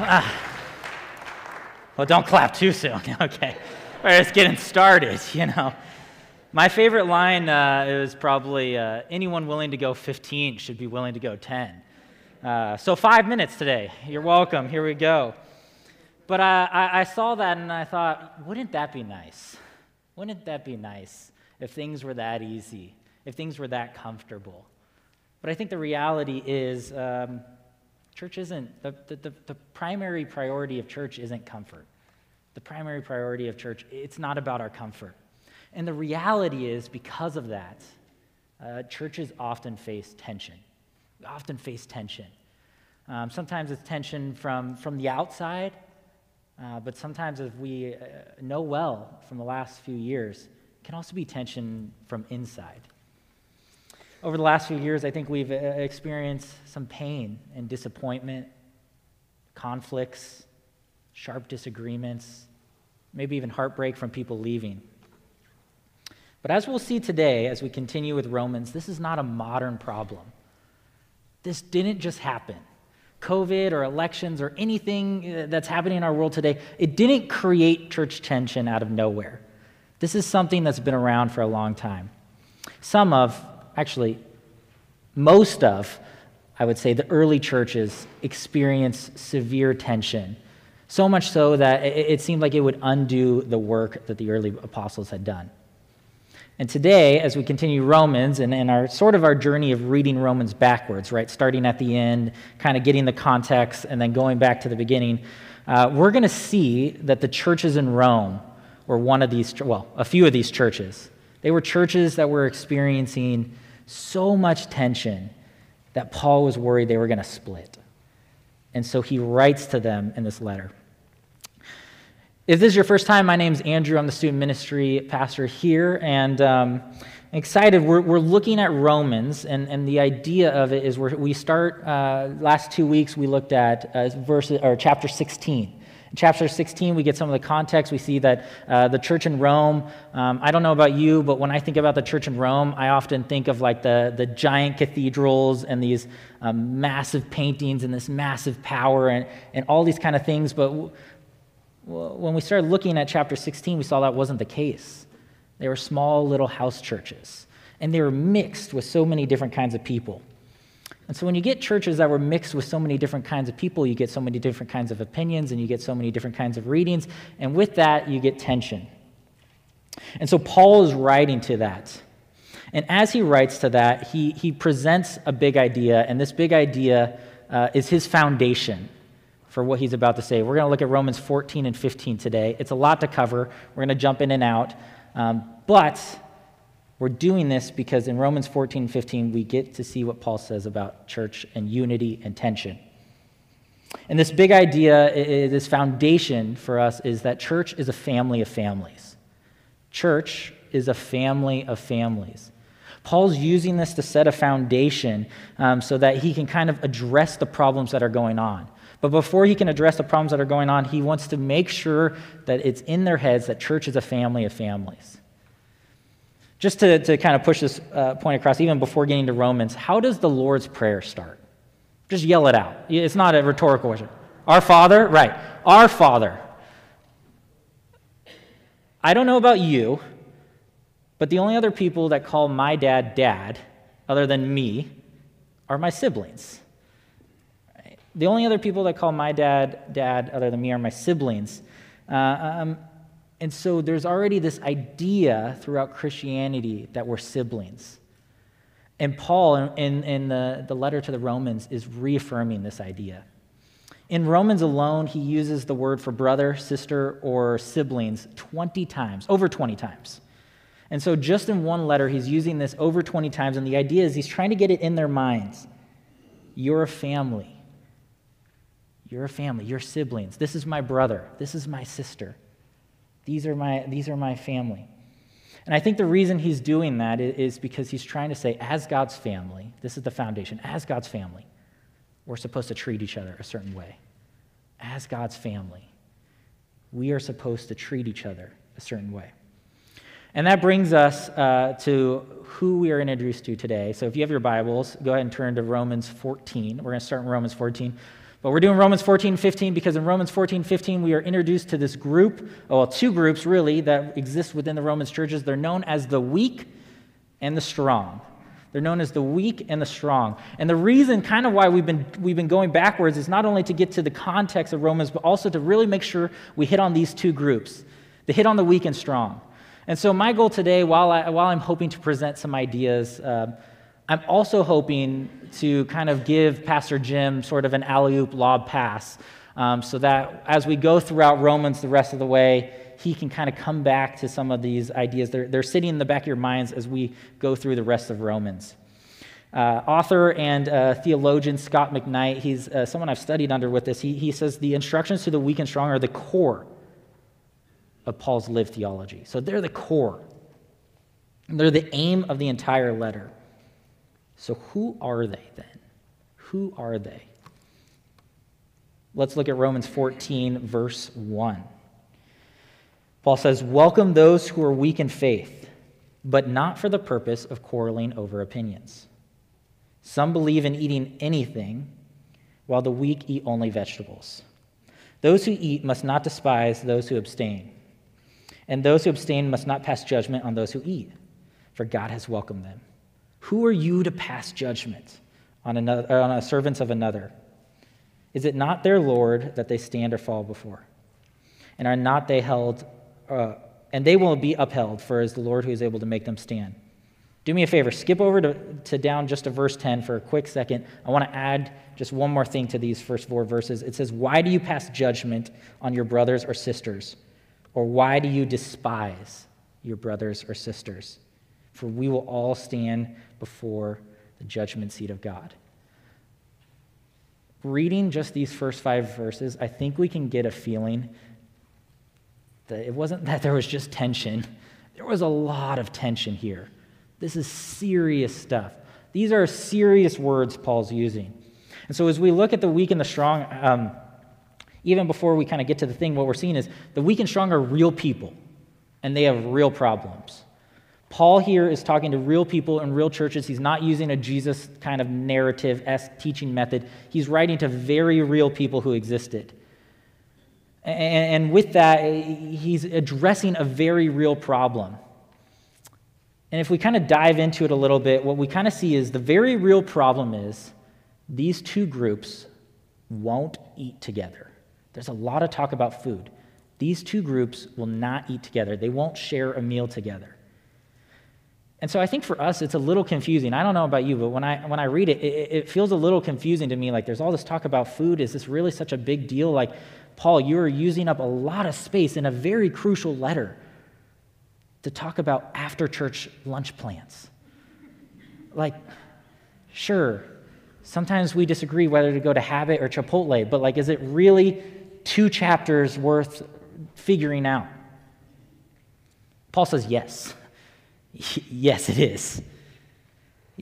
well, don't clap too soon. okay. We're just getting started, you know. My favorite line uh, is probably uh, anyone willing to go 15 should be willing to go 10. Uh, so, five minutes today. You're welcome. Here we go. But I, I, I saw that and I thought, wouldn't that be nice? Wouldn't that be nice if things were that easy, if things were that comfortable? But I think the reality is, um, church isn't, the, the, the primary priority of church isn't comfort. The primary priority of church, it's not about our comfort. And the reality is, because of that, uh, churches often face tension. We often face tension. Um, sometimes it's tension from, from the outside, uh, but sometimes, as we uh, know well from the last few years, can also be tension from inside. Over the last few years, I think we've uh, experienced some pain and disappointment, conflicts, sharp disagreements, maybe even heartbreak from people leaving. But as we'll see today, as we continue with Romans, this is not a modern problem. This didn't just happen. COVID or elections or anything uh, that's happening in our world today, it didn't create church tension out of nowhere. This is something that's been around for a long time. Some of, actually, most of, I would say, the early churches experienced severe tension. So much so that it seemed like it would undo the work that the early apostles had done. And today, as we continue Romans and, and our sort of our journey of reading Romans backwards, right, starting at the end, kind of getting the context, and then going back to the beginning, uh, we're going to see that the churches in Rome were one of these, well, a few of these churches. They were churches that were experiencing so much tension that Paul was worried they were going to split. And so he writes to them in this letter. If this is your first time, my name is Andrew. I'm the student ministry pastor here, and um, excited. We're, we're looking at Romans, and, and the idea of it is we start, uh, last two weeks, we looked at uh, verses, or chapter 16. In chapter 16, we get some of the context. We see that uh, the church in Rome, um, I don't know about you, but when I think about the church in Rome, I often think of like the, the giant cathedrals and these um, massive paintings and this massive power and, and all these kind of things. But when we started looking at chapter 16, we saw that wasn't the case. They were small little house churches, and they were mixed with so many different kinds of people. And so when you get churches that were mixed with so many different kinds of people, you get so many different kinds of opinions, and you get so many different kinds of readings, and with that, you get tension. And so Paul is writing to that. And as he writes to that, he, he presents a big idea, and this big idea uh, is his foundation for what he's about to say. We're going to look at Romans 14 and 15 today. It's a lot to cover. We're going to jump in and out. Um, but we're doing this because in Romans 14 and 15, we get to see what Paul says about church and unity and tension. And this big idea, this foundation for us, is that church is a family of families. Church is a family of families. Paul's using this to set a foundation um, so that he can kind of address the problems that are going on. But before he can address the problems that are going on, he wants to make sure that it's in their heads that church is a family of families. Just to, to kind of push this uh, point across, even before getting to Romans, how does the Lord's Prayer start? Just yell it out. It's not a rhetorical question. Our Father? Right. Our Father. I don't know about you, but the only other people that call my dad dad, other than me, are my siblings. The only other people that call my dad dad other than me are my siblings. Uh, um, and so there's already this idea throughout Christianity that we're siblings. And Paul, in, in the, the letter to the Romans, is reaffirming this idea. In Romans alone, he uses the word for brother, sister, or siblings 20 times, over 20 times. And so, just in one letter, he's using this over 20 times. And the idea is he's trying to get it in their minds. You're a family. You're a family, you're siblings. This is my brother. This is my sister. These are my, these are my family. And I think the reason he's doing that is because he's trying to say, as God's family, this is the foundation, as God's family, we're supposed to treat each other a certain way. As God's family, we are supposed to treat each other a certain way. And that brings us uh, to who we are introduced to today. So if you have your Bibles, go ahead and turn to Romans 14. We're going to start in Romans 14. But we're doing Romans 14, 15 because in Romans 14, 15, we are introduced to this group, well, two groups really, that exist within the Romans churches. They're known as the weak and the strong. They're known as the weak and the strong. And the reason, kind of why we've been, we've been going backwards, is not only to get to the context of Romans, but also to really make sure we hit on these two groups the hit on the weak and strong. And so, my goal today, while, I, while I'm hoping to present some ideas, uh, I'm also hoping to kind of give Pastor Jim sort of an alley oop lob pass um, so that as we go throughout Romans the rest of the way, he can kind of come back to some of these ideas. They're, they're sitting in the back of your minds as we go through the rest of Romans. Uh, author and uh, theologian Scot McKnight, he's uh, someone I've studied under with this. He, he says the instructions to the weak and strong are the core of Paul's lived theology. So they're the core, they're the aim of the entire letter. So, who are they then? Who are they? Let's look at Romans 14, verse 1. Paul says, Welcome those who are weak in faith, but not for the purpose of quarreling over opinions. Some believe in eating anything, while the weak eat only vegetables. Those who eat must not despise those who abstain, and those who abstain must not pass judgment on those who eat, for God has welcomed them. Who are you to pass judgment on, another, on a servants of another? Is it not their Lord that they stand or fall before? And are not they held uh, and they will be upheld, for as the Lord who is able to make them stand. Do me a favor, skip over to, to down just to verse 10 for a quick second. I want to add just one more thing to these first four verses. It says, Why do you pass judgment on your brothers or sisters? Or why do you despise your brothers or sisters? For we will all stand before the judgment seat of God. Reading just these first five verses, I think we can get a feeling that it wasn't that there was just tension, there was a lot of tension here. This is serious stuff. These are serious words Paul's using. And so, as we look at the weak and the strong, um, even before we kind of get to the thing, what we're seeing is the weak and strong are real people, and they have real problems. Paul here is talking to real people in real churches. He's not using a Jesus kind of narrative esque teaching method. He's writing to very real people who existed. And with that, he's addressing a very real problem. And if we kind of dive into it a little bit, what we kind of see is the very real problem is these two groups won't eat together. There's a lot of talk about food. These two groups will not eat together, they won't share a meal together. And so I think for us, it's a little confusing. I don't know about you, but when I, when I read it, it, it feels a little confusing to me. Like, there's all this talk about food. Is this really such a big deal? Like, Paul, you are using up a lot of space in a very crucial letter to talk about after church lunch plans. Like, sure, sometimes we disagree whether to go to Habit or Chipotle, but like, is it really two chapters worth figuring out? Paul says yes. yes, it is.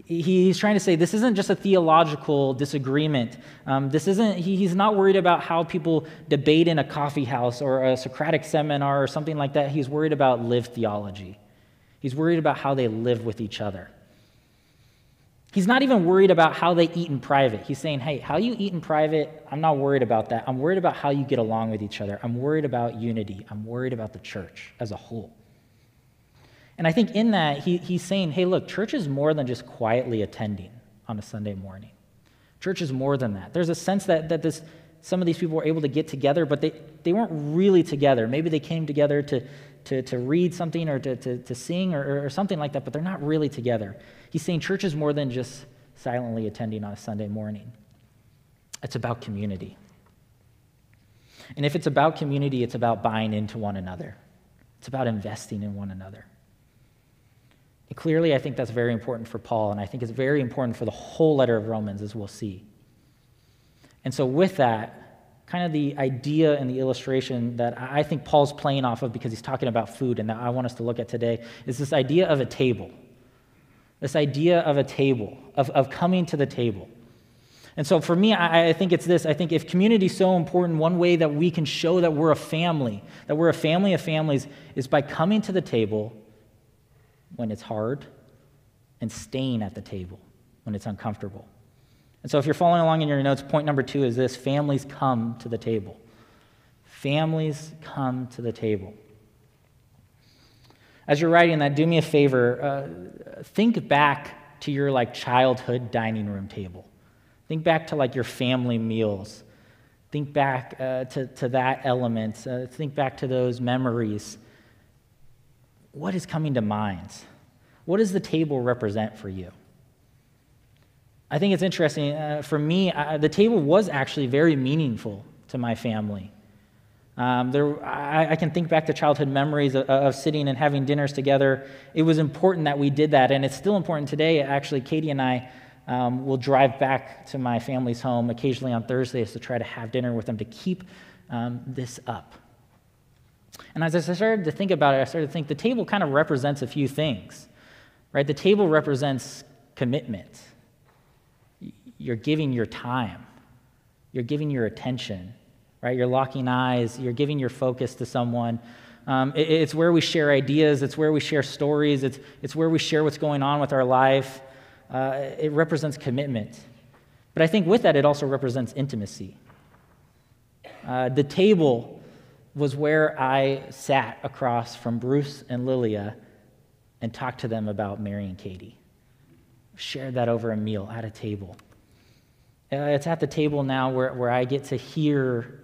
He's trying to say this isn't just a theological disagreement. Um, this isn't, he, he's not worried about how people debate in a coffee house or a Socratic seminar or something like that. He's worried about live theology. He's worried about how they live with each other. He's not even worried about how they eat in private. He's saying, hey, how you eat in private, I'm not worried about that. I'm worried about how you get along with each other. I'm worried about unity. I'm worried about the church as a whole. And I think in that, he, he's saying, hey, look, church is more than just quietly attending on a Sunday morning. Church is more than that. There's a sense that, that this, some of these people were able to get together, but they, they weren't really together. Maybe they came together to, to, to read something or to, to, to sing or, or something like that, but they're not really together. He's saying church is more than just silently attending on a Sunday morning, it's about community. And if it's about community, it's about buying into one another, it's about investing in one another. Clearly, I think that's very important for Paul, and I think it's very important for the whole letter of Romans, as we'll see. And so, with that, kind of the idea and the illustration that I think Paul's playing off of because he's talking about food and that I want us to look at today is this idea of a table. This idea of a table, of, of coming to the table. And so for me, I, I think it's this. I think if community is so important, one way that we can show that we're a family, that we're a family of families, is by coming to the table when it's hard and staying at the table when it's uncomfortable. And so if you're following along in your notes, point number two is this families come to the table. Families come to the table. As you're writing that, do me a favor. Uh, think back to your like childhood dining room table. Think back to like your family meals. Think back uh, to, to that element. Uh, think back to those memories. What is coming to mind? What does the table represent for you? I think it's interesting. Uh, for me, the table was actually very meaningful to my family. Um, there, I, I, can think back to childhood memories of, of, sitting and having dinners together. It was important that we did that, and it's still important today. Actually, Katie and I um, will drive back to my family's home occasionally on Thursdays to try to have dinner with them to keep um, this up. And as I started to think about it, I started to think the table kind of represents a few things, right? The table represents commitment. You're giving your time, you're giving your attention right? You're locking eyes, you're giving your focus to someone. Um, it, it's where we share ideas, it's where we share stories, it's, it's where we share what's going on with our life. Uh, it represents commitment. But I think with that, it also represents intimacy. Uh, the table was where I sat across from Bruce and Lilia and talked to them about Mary and Katie. Shared that over a meal at a table. Uh, it's at the table now where, where I get to hear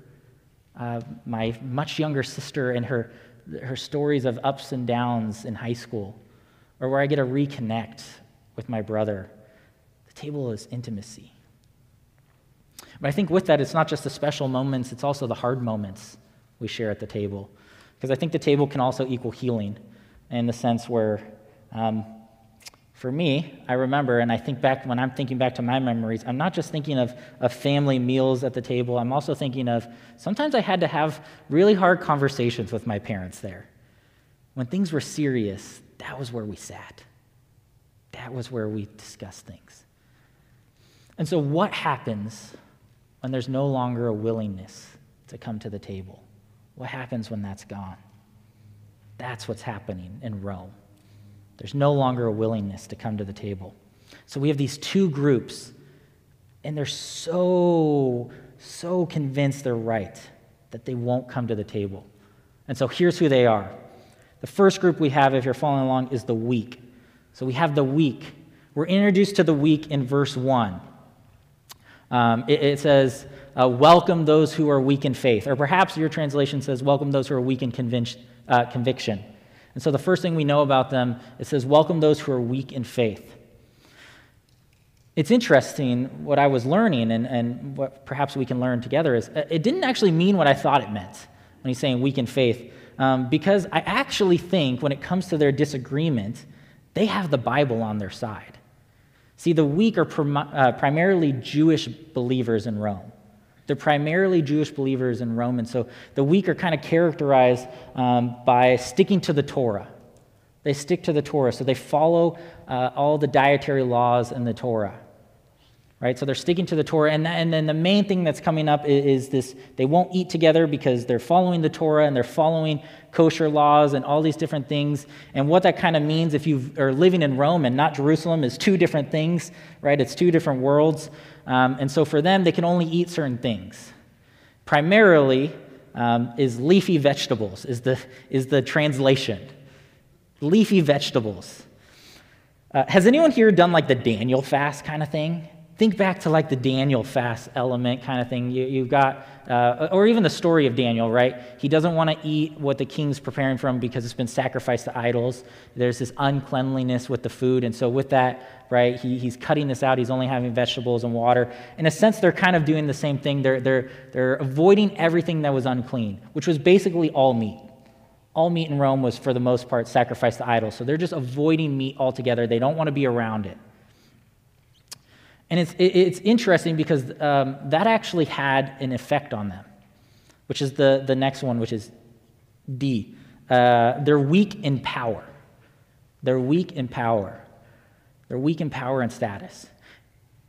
uh, my much younger sister and her, her stories of ups and downs in high school, or where I get to reconnect with my brother. The table is intimacy. But I think with that, it's not just the special moments, it's also the hard moments we share at the table. Because I think the table can also equal healing in the sense where um, for me, I remember, and I think back when I'm thinking back to my memories, I'm not just thinking of, of family meals at the table, I'm also thinking of sometimes I had to have really hard conversations with my parents there. When things were serious, that was where we sat, that was where we discussed things. And so, what happens when there's no longer a willingness to come to the table? What happens when that's gone? That's what's happening in Rome. There's no longer a willingness to come to the table. So we have these two groups, and they're so, so convinced they're right that they won't come to the table. And so here's who they are. The first group we have, if you're following along, is the weak. So we have the weak. We're introduced to the weak in verse 1. Um, it, it, says, uh, Welcome those who are weak in faith. Or perhaps your translation says, Welcome those who are weak in convic- uh, conviction. And so the first thing we know about them, it says, Welcome those who are weak in faith. It's interesting what I was learning, and, and what perhaps we can learn together, is uh, it didn't actually mean what I thought it meant when he's saying weak in faith. Um, because I actually think when it comes to their disagreement, they have the Bible on their side. See, the weak are prim- uh, primarily Jewish believers in Rome. They're primarily Jewish believers in Rome, and so the weak are kind of characterized um, by sticking to the Torah. They stick to the Torah, so they follow uh, all the dietary laws in the Torah. Right? So they're sticking to the Torah. And, and then the main thing that's coming up is, is this they won't eat together because they're following the Torah and they're following kosher laws and all these different things. And what that kind of means if you are living in Rome and not Jerusalem is two different things, right? It's two different worlds. Um, and so for them, they can only eat certain things. Primarily um, is leafy vegetables, is the, is the translation. Leafy vegetables. Uh, has anyone here done like the Daniel fast kind of thing? Think back to like the Daniel fast element kind of thing. You, have got, uh, or even the story of Daniel, right? He doesn't want to eat what the king's preparing for him because it's been sacrificed to idols. There's this uncleanliness with the food. And so, with that, right, he, he's cutting this out. He's only having vegetables and water. In a sense, they're kind of doing the same thing. They're, they're, they're avoiding everything that was unclean, which was basically all meat. All meat in Rome was, for the most part, sacrificed to idols. So, they're just avoiding meat altogether. They don't want to be around it. And it's, it's interesting because um, that actually had an effect on them, which is the, the next one, which is D. Uh, they're weak in power. They're weak in power. They're weak in power and status.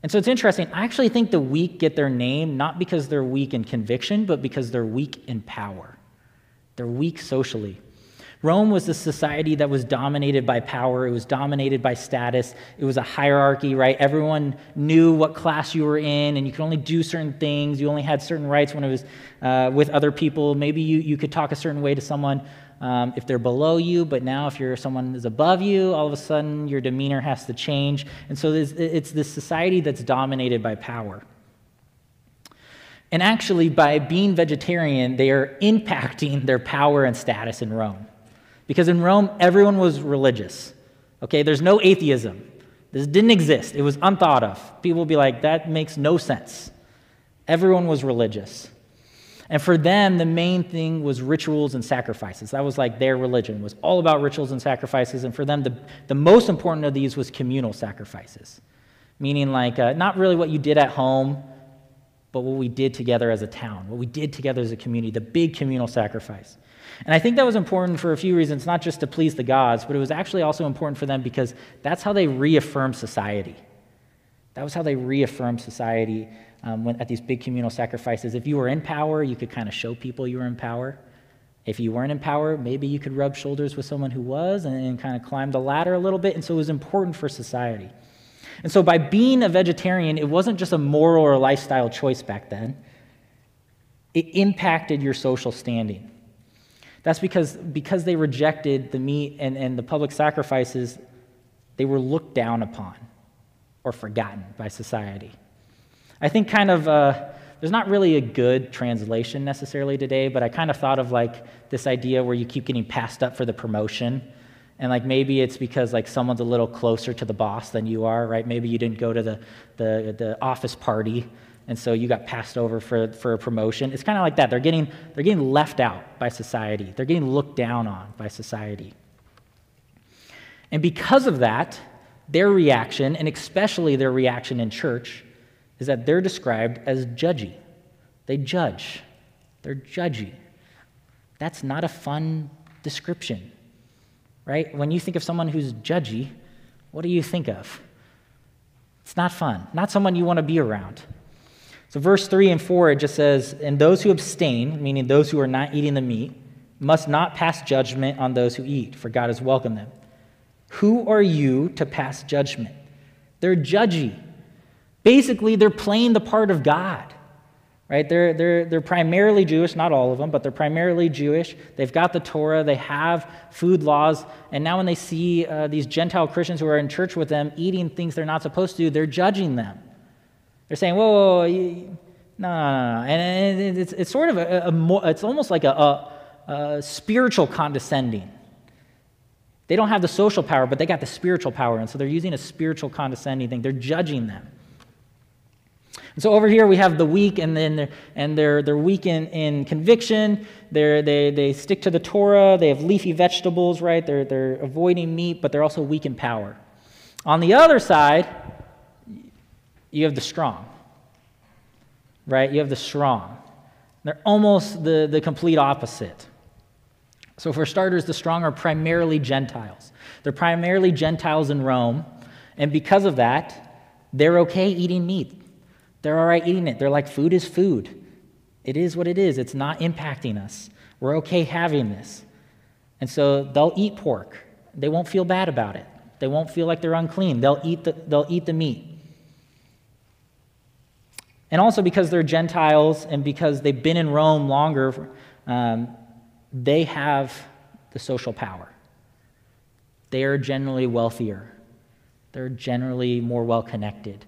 And so it's interesting. I actually think the weak get their name not because they're weak in conviction, but because they're weak in power. They're weak socially. Rome was a society that was dominated by power, it was dominated by status, it was a hierarchy, right? Everyone knew what class you were in, and you could only do certain things. You only had certain rights when it was uh, with other people. Maybe you, you could talk a certain way to someone um, if they're below you, but now if you're someone is above you, all of a sudden your demeanor has to change. And so it's this society that's dominated by power. And actually, by being vegetarian, they are impacting their power and status in Rome. Because in Rome, everyone was religious. Okay, there's no atheism. This didn't exist, it was unthought of. People would be like, that makes no sense. Everyone was religious. And for them, the main thing was rituals and sacrifices. That was like their religion, was all about rituals and sacrifices. And for them, the, the most important of these was communal sacrifices, meaning like uh, not really what you did at home, but what we did together as a town, what we did together as a community, the big communal sacrifice. And I think that was important for a few reasons, not just to please the gods, but it was actually also important for them because that's how they reaffirmed society. That was how they reaffirmed society um, when, at these big communal sacrifices. If you were in power, you could kind of show people you were in power. If you weren't in power, maybe you could rub shoulders with someone who was and, and kind of climb the ladder a little bit. And so it was important for society. And so by being a vegetarian, it wasn't just a moral or lifestyle choice back then, it impacted your social standing. That's because, because they rejected the meat and, and the public sacrifices, they were looked down upon or forgotten by society. I think kind of, uh, there's not really a good translation necessarily today, but I kind of thought of like this idea where you keep getting passed up for the promotion. And like maybe it's because like someone's a little closer to the boss than you are, right? Maybe you didn't go to the, the, the office party and so you got passed over for, for a promotion. It's kind of like that. They're getting, they're getting left out by society, they're getting looked down on by society. And because of that, their reaction, and especially their reaction in church, is that they're described as judgy. They judge, they're judgy. That's not a fun description, right? When you think of someone who's judgy, what do you think of? It's not fun, not someone you want to be around. So, verse 3 and 4, it just says, And those who abstain, meaning those who are not eating the meat, must not pass judgment on those who eat, for God has welcomed them. Who are you to pass judgment? They're judgy. Basically, they're playing the part of God. Right? They're, they're, they're primarily Jewish, not all of them, but they're primarily Jewish. They've got the Torah, they have food laws, and now when they see uh, these Gentile Christians who are in church with them eating things they're not supposed to, they're judging them. They're saying, whoa, whoa, whoa you, no, no, no. And it's, it's sort of a, a more, it's almost like a, a, a spiritual condescending. They don't have the social power, but they got the spiritual power. And so they're using a spiritual condescending thing. They're judging them. And so over here we have the weak, and then they're, and they're, they're weak in, in conviction. They're, they, they stick to the Torah. They have leafy vegetables, right? They're, they're avoiding meat, but they're also weak in power. On the other side, you have the strong, right? You have the strong. They're almost the, the complete opposite. So, for starters, the strong are primarily Gentiles. They're primarily Gentiles in Rome, and because of that, they're okay eating meat. They're all right eating it. They're like, food is food. It is what it is, it's not impacting us. We're okay having this. And so they'll eat pork. They won't feel bad about it. They won't feel like they're unclean. They'll eat the, they'll eat the meat. And also because they're Gentiles and because they've been in Rome longer, um, they have the social power. They are generally wealthier. They're generally more well connected.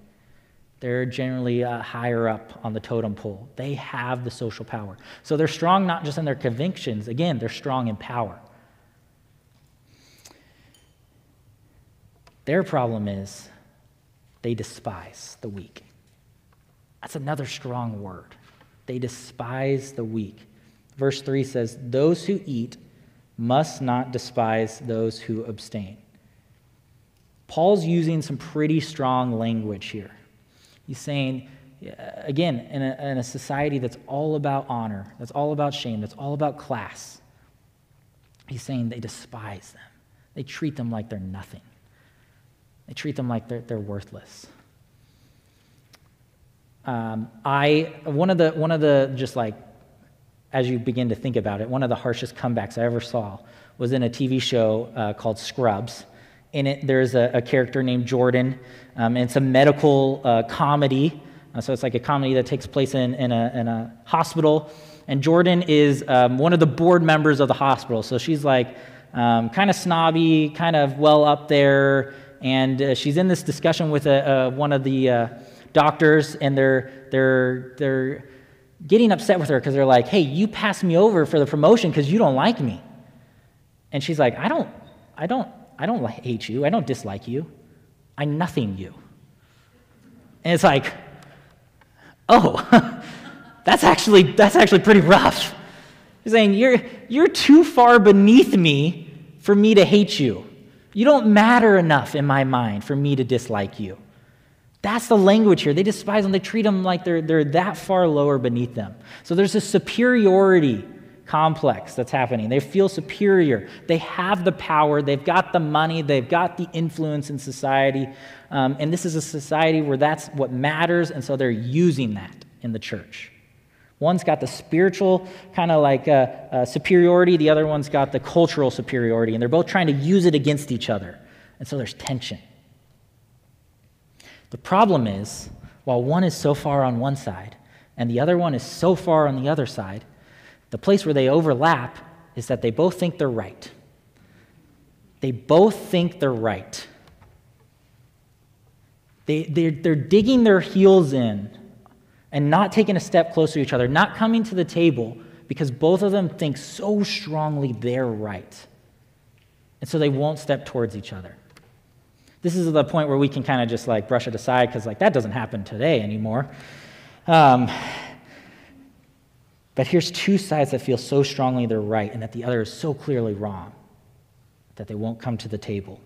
They're generally uh, higher up on the totem pole. They have the social power. So they're strong not just in their convictions, again, they're strong in power. Their problem is they despise the weak. That's another strong word. They despise the weak. Verse 3 says, Those who eat must not despise those who abstain. Paul's using some pretty strong language here. He's saying, uh, again, in a, in a, society that's all about honor, that's all about shame, that's all about class, he's saying they despise them. They treat them like they're nothing, they treat them like they're, they're worthless. Um, I one of the one of the just like as you begin to think about it. One of the harshest comebacks I ever saw was in a TV show uh, called Scrubs. In it, there's a, a character named Jordan, um, and it's a medical uh, comedy. Uh, so it's like a comedy that takes place in, in, a, in a hospital. And Jordan is um, one of the board members of the hospital. So she's like um, kind of snobby, kind of well up there. And uh, she's in this discussion with a, one of the uh, doctors, and they're, they're, they're getting upset with her because they're like, hey, you passed me over for the promotion because you don't like me. And she's like, I don't, I don't, I don't hate you. I don't dislike you. I nothing you. And it's like, oh, that's actually, that's actually pretty rough. He's saying, you're, you're too far beneath me for me to hate you. You don't matter enough in my mind for me to dislike you. That's the language here. They despise them, they treat them like they're, they're that far lower beneath them. So there's a superiority complex that's happening. They feel superior. They have the power, they've got the money, they've got the influence in society. Um, and this is a society where that's what matters, and so they're using that in the church. One's got the spiritual kind of like uh, uh, superiority, the other one's got the cultural superiority, and they're both trying to use it against each other. And so there's tension. The problem is, while one is so far on one side and the other one is so far on the other side, the place where they overlap is that they both think they're right. They both think they're right. They, they're, they're digging their heels in and not taking a step closer to each other, not coming to the table because both of them think so strongly they're right. And so they won't step towards each other. This is the point where we can kind of just like brush it aside because like that doesn't happen today anymore. Um, but here's two sides that feel so strongly they're right and that the other is so clearly wrong that they won't come to the table.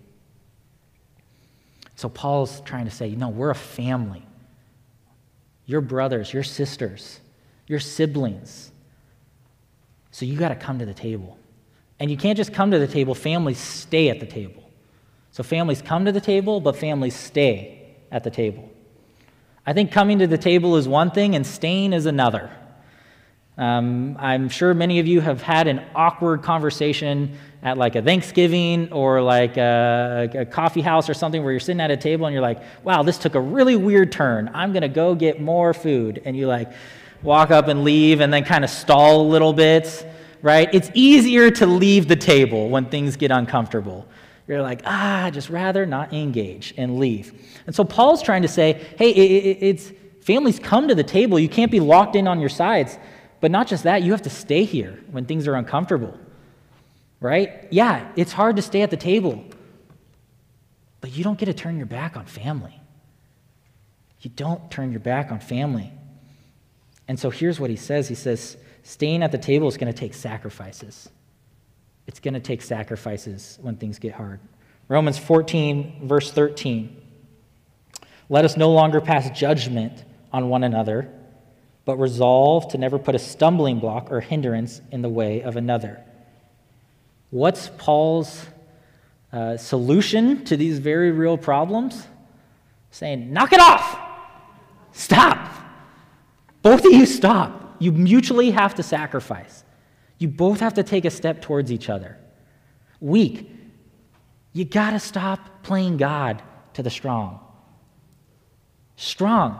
So Paul's trying to say, you know, we're a family. Your brothers, your sisters, your siblings. So you got to come to the table. And you can't just come to the table, families stay at the table. So families come to the table, but families stay at the table. I think coming to the table is one thing and staying is another. Um, I'm sure many of you have had an awkward conversation at like a Thanksgiving or like a, a, coffee house or something where you're sitting at a table and you're like, wow, this took a really weird turn. I'm going to go get more food. And you like walk up and leave and then kind of stall a little bit, right? It's easier to leave the table when things get uncomfortable. You're like, ah, just rather not engage and leave. And so Paul's trying to say, hey, it's families come to the table. You can't be locked in on your sides. But not just that, you have to stay here when things are uncomfortable. Right? Yeah, it's hard to stay at the table. But you don't get to turn your back on family. You don't turn your back on family. And so here's what he says He says, staying at the table is going to take sacrifices. It's going to take sacrifices when things get hard. Romans 14, verse 13. Let us no longer pass judgment on one another, but resolve to never put a stumbling block or hindrance in the way of another. What's Paul's uh, solution to these very real problems? Saying, knock it off! Stop! Both of you stop. You mutually have to sacrifice. You both have to take a step towards each other. Weak, you got to stop playing God to the strong. Strong,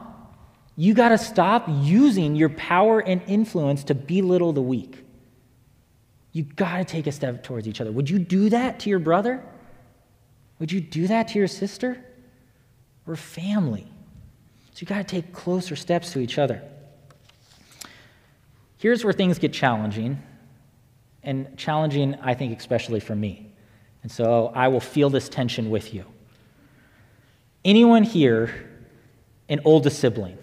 you got to stop using your power and influence to belittle the weak. You got to take a step towards each other. Would you do that to your brother? Would you do that to your sister? We're family. So you got to take closer steps to each other. Here's where things get challenging and challenging, I think, especially for me. And so I will feel this tension with you. Anyone here, an oldest sibling?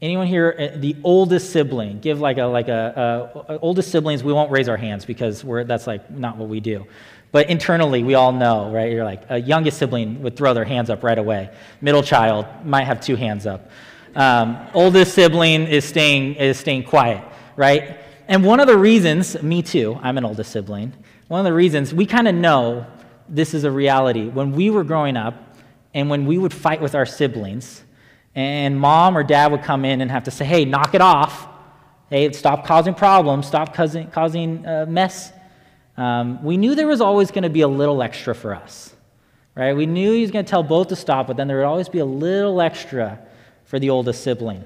Anyone here, uh, the oldest sibling? Give like a like a, a, a oldest siblings. We won't raise our hands because we're that's like not what we do. But internally, we all know, right? You're like a youngest sibling would throw their hands up right away. Middle child might have two hands up. Um, oldest sibling is staying is staying quiet, right? And one of the reasons, me too, I'm an oldest sibling, one of the reasons we kind of know this is a reality. When we were growing up and when we would fight with our siblings, and mom or dad would come in and have to say, hey, knock it off. Hey, stop causing problems, stop causing, causing uh, mess. Um, we knew there was always going to be a little extra for us, right? We knew he was going to tell both to stop, but then there would always be a little extra for the oldest sibling.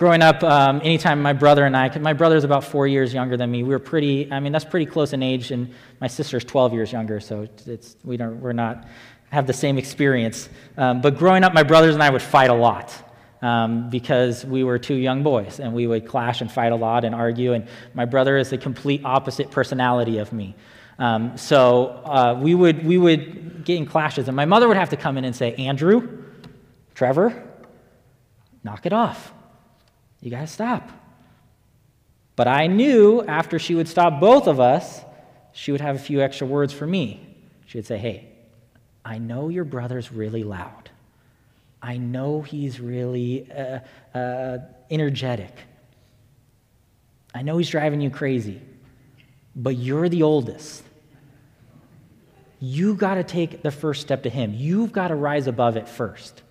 Growing up, um, anytime my brother and I, my brother's about four years younger than me, we were pretty, I mean, that's pretty close in age, and my sister's 12 years younger, so it's, we don't, we're not, have the same experience. Um, but growing up, my brothers and I would fight a lot. Um, because we were two young boys and we would clash and fight a lot and argue. And my brother is the complete opposite personality of me. Um, so uh, we, would, we would get in clashes, and my mother would have to come in and say, Andrew, Trevor, knock it off. You got to stop. But I knew after she would stop both of us, she would have a few extra words for me. She would say, Hey, I know your brother's really loud. I know he's really uh, uh, energetic. I know he's driving you crazy, but you're the oldest. You got to take the first step to him. You've got to rise above it first.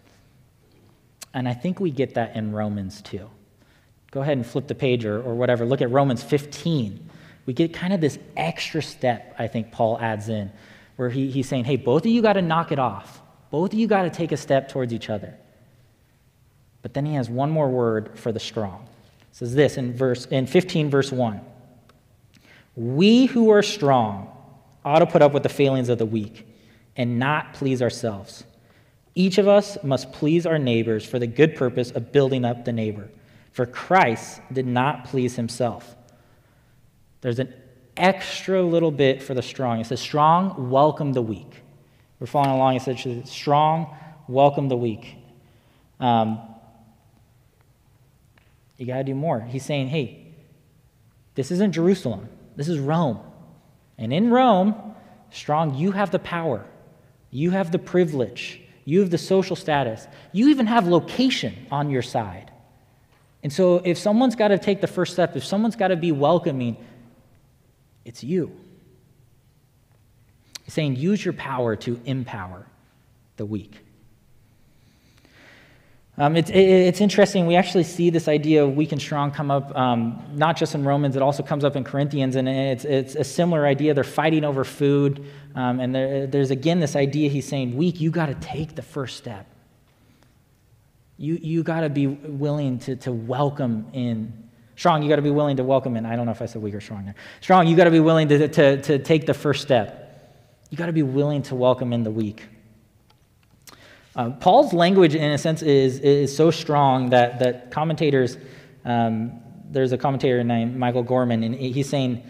And I think we get that in Romans too. Go ahead and flip the page or, or whatever. Look at Romans 15. We get kind of this extra step, I think Paul adds in, where he, he's saying, hey, both of you got to knock it off. Both of you got to take a step towards each other. But then he has one more word for the strong. It says this in verse in 15 verse 1. We who are strong ought to put up with the failings of the weak and not please ourselves. Each of us must please our neighbors for the good purpose of building up the neighbor. For Christ did not please himself. There's an extra little bit for the strong. It says, Strong, welcome the weak. We're following along. It says, Strong, welcome the weak. Um, you got to do more. He's saying, Hey, this isn't Jerusalem, this is Rome. And in Rome, strong, you have the power, you have the privilege, you have the social status, you even have location on your side. And so, if someone's got to take the first step, if someone's got to be welcoming, it's you. He's saying, use your power to empower the weak. Um, it's, it's interesting. We actually see this idea of weak and strong come up um, not just in Romans, it also comes up in Corinthians, and it's, it's a similar idea. They're fighting over food, um, and there, there's again this idea he's saying, weak, you got to take the first step. You, you got to be willing to, to welcome in. Strong, you got to be willing to welcome in. I don't know if I said weak or strong there. Strong, you got to be willing to, to, to take the first step. You got to be willing to welcome in the weak. Uh, Paul's language, in a sense, is, is so strong that, that commentators, um, there's a commentator named Michael Gorman, and he's saying,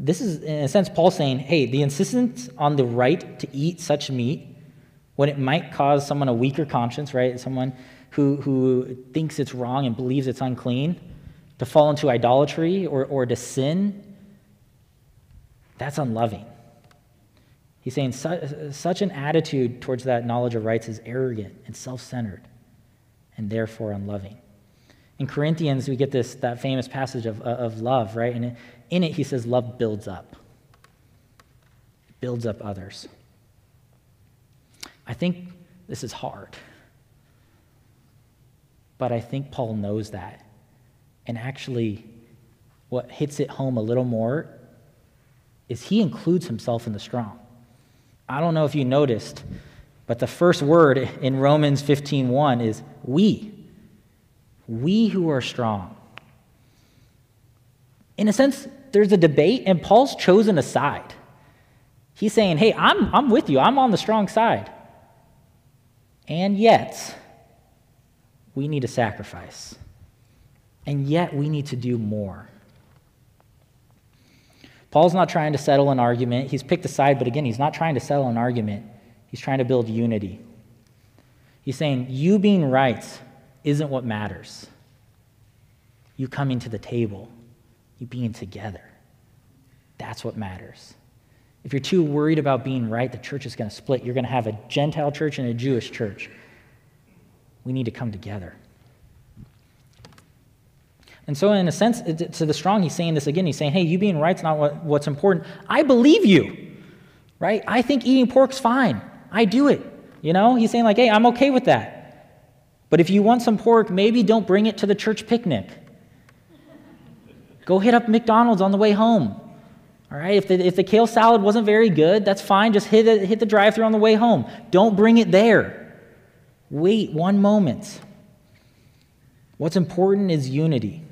this is, in a sense, Paul's saying, hey, the insistence on the right to eat such meat when it might cause someone a weaker conscience, right? Someone who, who thinks it's wrong and believes it's unclean, to fall into idolatry or, or to sin, that's unloving. He's saying such an attitude towards that knowledge of rights is arrogant and self centered and therefore unloving. In Corinthians, we get this, that famous passage of, of love, right? And in it, he says, love builds up, it builds up others. I think this is hard. But I think Paul knows that. And actually, what hits it home a little more is he includes himself in the strong. I don't know if you noticed, but the first word in Romans 15:1 is we. We who are strong. In a sense, there's a debate, and Paul's chosen a side. He's saying, Hey, I'm, I'm with you, I'm on the strong side. And yet, we need a sacrifice. And yet, we need to do more. Paul's not trying to settle an argument. He's picked a side, but again, he's not trying to settle an argument. He's trying to build unity. He's saying, You being right isn't what matters. You coming to the table, you being together. That's what matters. If you're too worried about being right, the church is going to split. You're going to have a Gentile church and a Jewish church. We need to come together. And so, in a sense, to the strong, he's saying this again. He's saying, hey, you being right's not what, what's important. I believe you, right? I think eating pork's fine. I do it. You know, he's saying, like, hey, I'm okay with that. But if you want some pork, maybe don't bring it to the church picnic. Go hit up McDonald's on the way home. All right, if the, if the kale salad wasn't very good, that's fine. Just hit, it, hit the drive through on the way home. Don't bring it there. Wait one moment. What's important is unity.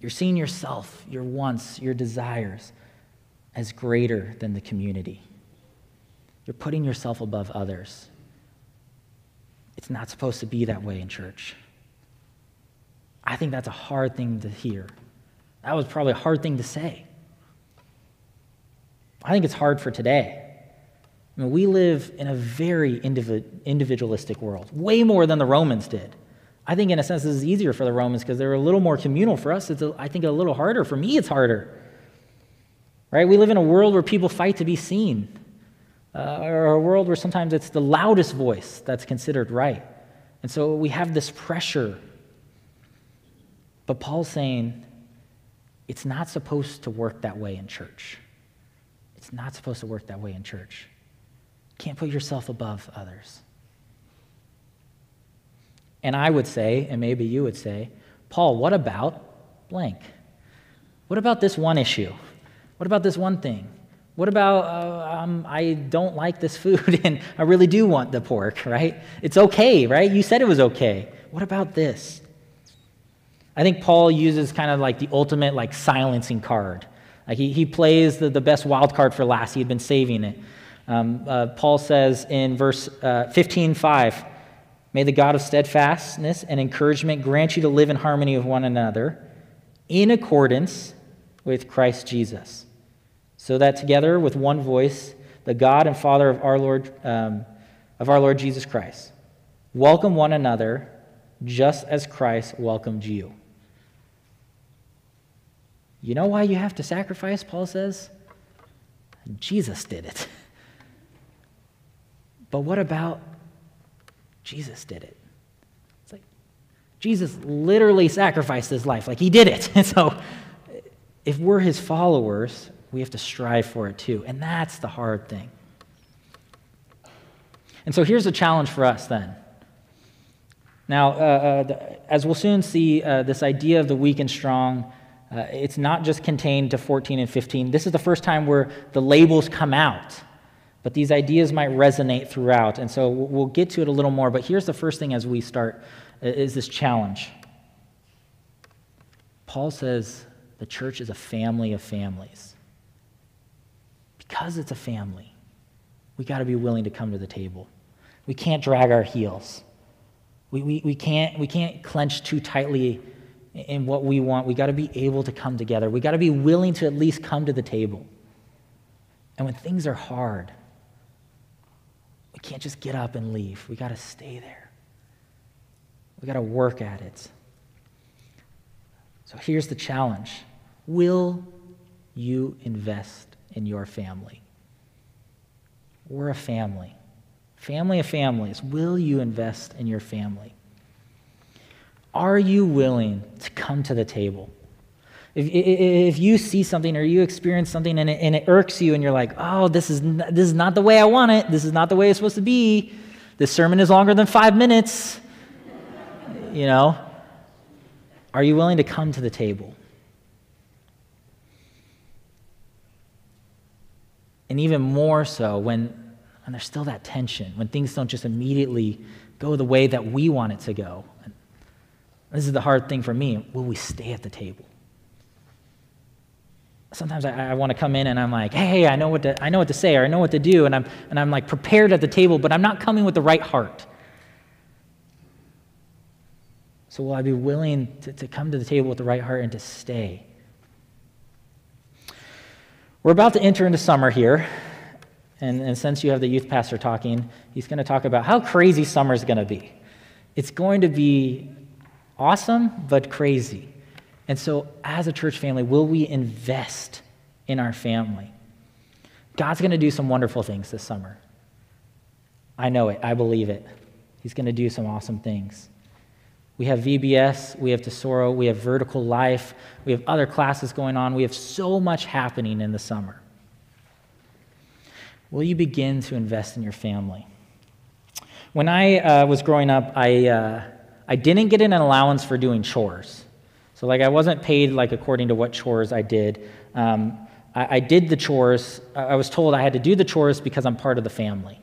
You're seeing yourself, your wants, your desires as greater than the community. You're putting yourself above others. It's not supposed to be that way in church. I think that's a hard thing to hear. That was probably a hard thing to say. I think it's hard for today. I mean, we live in a very individualistic world, way more than the Romans did. I think, in a sense, this is easier for the Romans because they're a little more communal. For us, it's, a, I think, a little harder. For me, it's harder. Right? We live in a world where people fight to be seen, uh, or a world where sometimes it's the loudest voice that's considered right. And so we have this pressure. But Paul's saying it's not supposed to work that way in church. It's not supposed to work that way in church. Can't put yourself above others. And I would say, and maybe you would say, Paul, what about blank? What about this one issue? What about this one thing? What about uh, um, I don't like this food and I really do want the pork, right? It's okay, right? You said it was okay. What about this? I think Paul uses kind of like the ultimate like silencing card. Like he, he plays the, the best wild card for last. He had been saving it. Um, uh, Paul says in verse uh, 15, 5, May the God of steadfastness and encouragement grant you to live in harmony with one another in accordance with Christ Jesus, so that together with one voice, the God and Father of our Lord, um, of our Lord Jesus Christ, welcome one another just as Christ welcomed you. You know why you have to sacrifice, Paul says? Jesus did it. But what about Jesus did it. It's like Jesus literally sacrificed his life. Like he did it. And so if we're his followers, we have to strive for it too. And that's the hard thing. And so here's a challenge for us then. Now, uh, uh, as we'll soon see, uh, this idea of the weak and strong, uh, it's not just contained to 14 and 15. This is the first time where the labels come out. But these ideas might resonate throughout. And so we'll get to it a little more. But here's the first thing as we start is this challenge. Paul says the church is a family of families. Because it's a family, we got to be willing to come to the table. We can't drag our heels. We, we, we, can't, we can't clench too tightly in what we want. We got to be able to come together. We got to be willing to at least come to the table. And when things are hard, can't just get up and leave. We got to stay there. We got to work at it. So here's the challenge Will you invest in your family? We're a family. Family of families. Will you invest in your family? Are you willing to come to the table? If, if you see something or you experience something and it, and it irks you and you're like, oh, this is, this is not the way I want it, this is not the way it's supposed to be, this sermon is longer than five minutes, you know, are you willing to come to the table? And even more so when, when there's still that tension, when things don't just immediately go the way that we want it to go. This is the hard thing for me. Will we stay at the table? Sometimes I, I want to come in and I'm like, hey, I know what to, I know what to say or I know what to do, and I'm, and I'm like prepared at the table, but I'm not coming with the right heart. So will I be willing to, to come to the table with the right heart and to stay? We're about to enter into summer here. And, and since you have the youth pastor talking, he's going to talk about how crazy summer is going to be. It's going to be awesome, but crazy. And so, as a church family, will we invest in our family? God's going to do some wonderful things this summer. I know it. I believe it. He's going to do some awesome things. We have VBS, we have Tesoro, we have Vertical Life, we have other classes going on. We have so much happening in the summer. Will you begin to invest in your family? When I uh, was growing up, I, uh, I didn't get an allowance for doing chores. So, like, I wasn't paid like according to what chores I did. Um, I, I, did the chores. I was told I had to do the chores because I'm part of the family.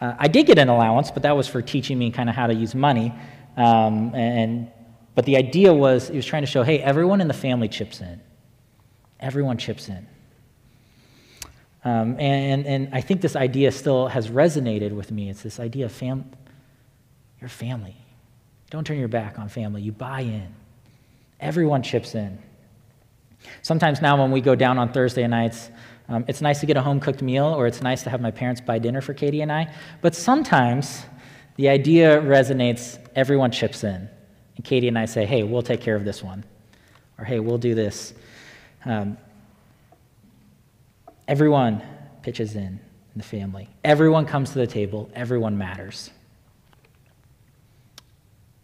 Uh, I did get an allowance, but that was for teaching me kind of how to use money. Um, and but the idea was he was trying to show, hey, everyone in the family chips in. Everyone chips in. Um, and, and I think this idea still has resonated with me. It's this idea of fam- your family. Don't turn your back on family. You buy in. Everyone chips in. Sometimes now, when we go down on Thursday nights, um, it's nice to get a home cooked meal, or it's nice to have my parents buy dinner for Katie and I. But sometimes the idea resonates, everyone chips in. And Katie and I say, hey, we'll take care of this one. Or hey, we'll do this. Um, everyone pitches in in the family. Everyone comes to the table. Everyone matters.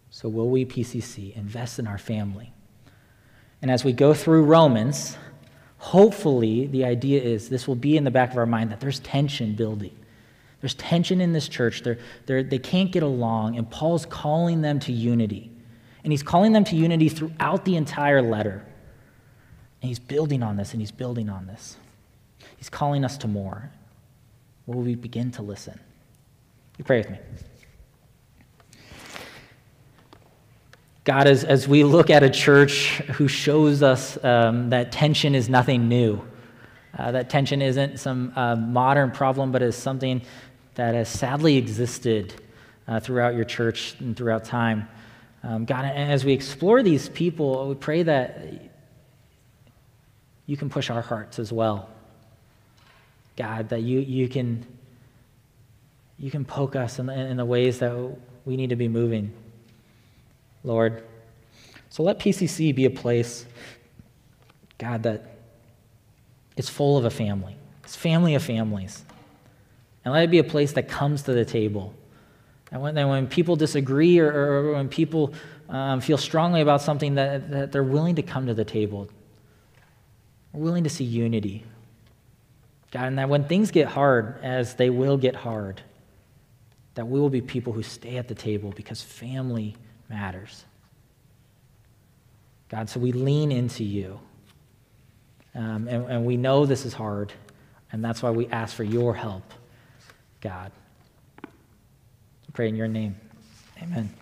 So, will we, PCC, invest in our family? And as we go through Romans, hopefully the idea is this will be in the back of our mind that there's tension building. There's tension in this church. They're, they're, they can't get along, and Paul's calling them to unity. And he's calling them to unity throughout the entire letter. And he's building on this, and he's building on this. He's calling us to more. Will we begin to listen? You pray with me. God, as, as we look at a church who shows us um, that tension is nothing new, uh, that tension isn't some uh, modern problem, but is something that has sadly existed uh, throughout your church and throughout time. Um, God, as we explore these people, we pray that you can push our hearts as well. God, that you, you, can, you can poke us in the, in the ways that we need to be moving, Lord. So let PCC be a place, God, that is full of a family. It's family of families. And let it be a place that comes to the table. And when, when people disagree or, or when people um, feel strongly about something, that, that they're willing to come to the table. We're willing to see unity. God, and that when things get hard, as they will get hard, that we will be people who stay at the table because family matters. God, so we lean into you. Um, and, and we know this is hard, and that's why we ask for your help. God. I pray in your name. Amen.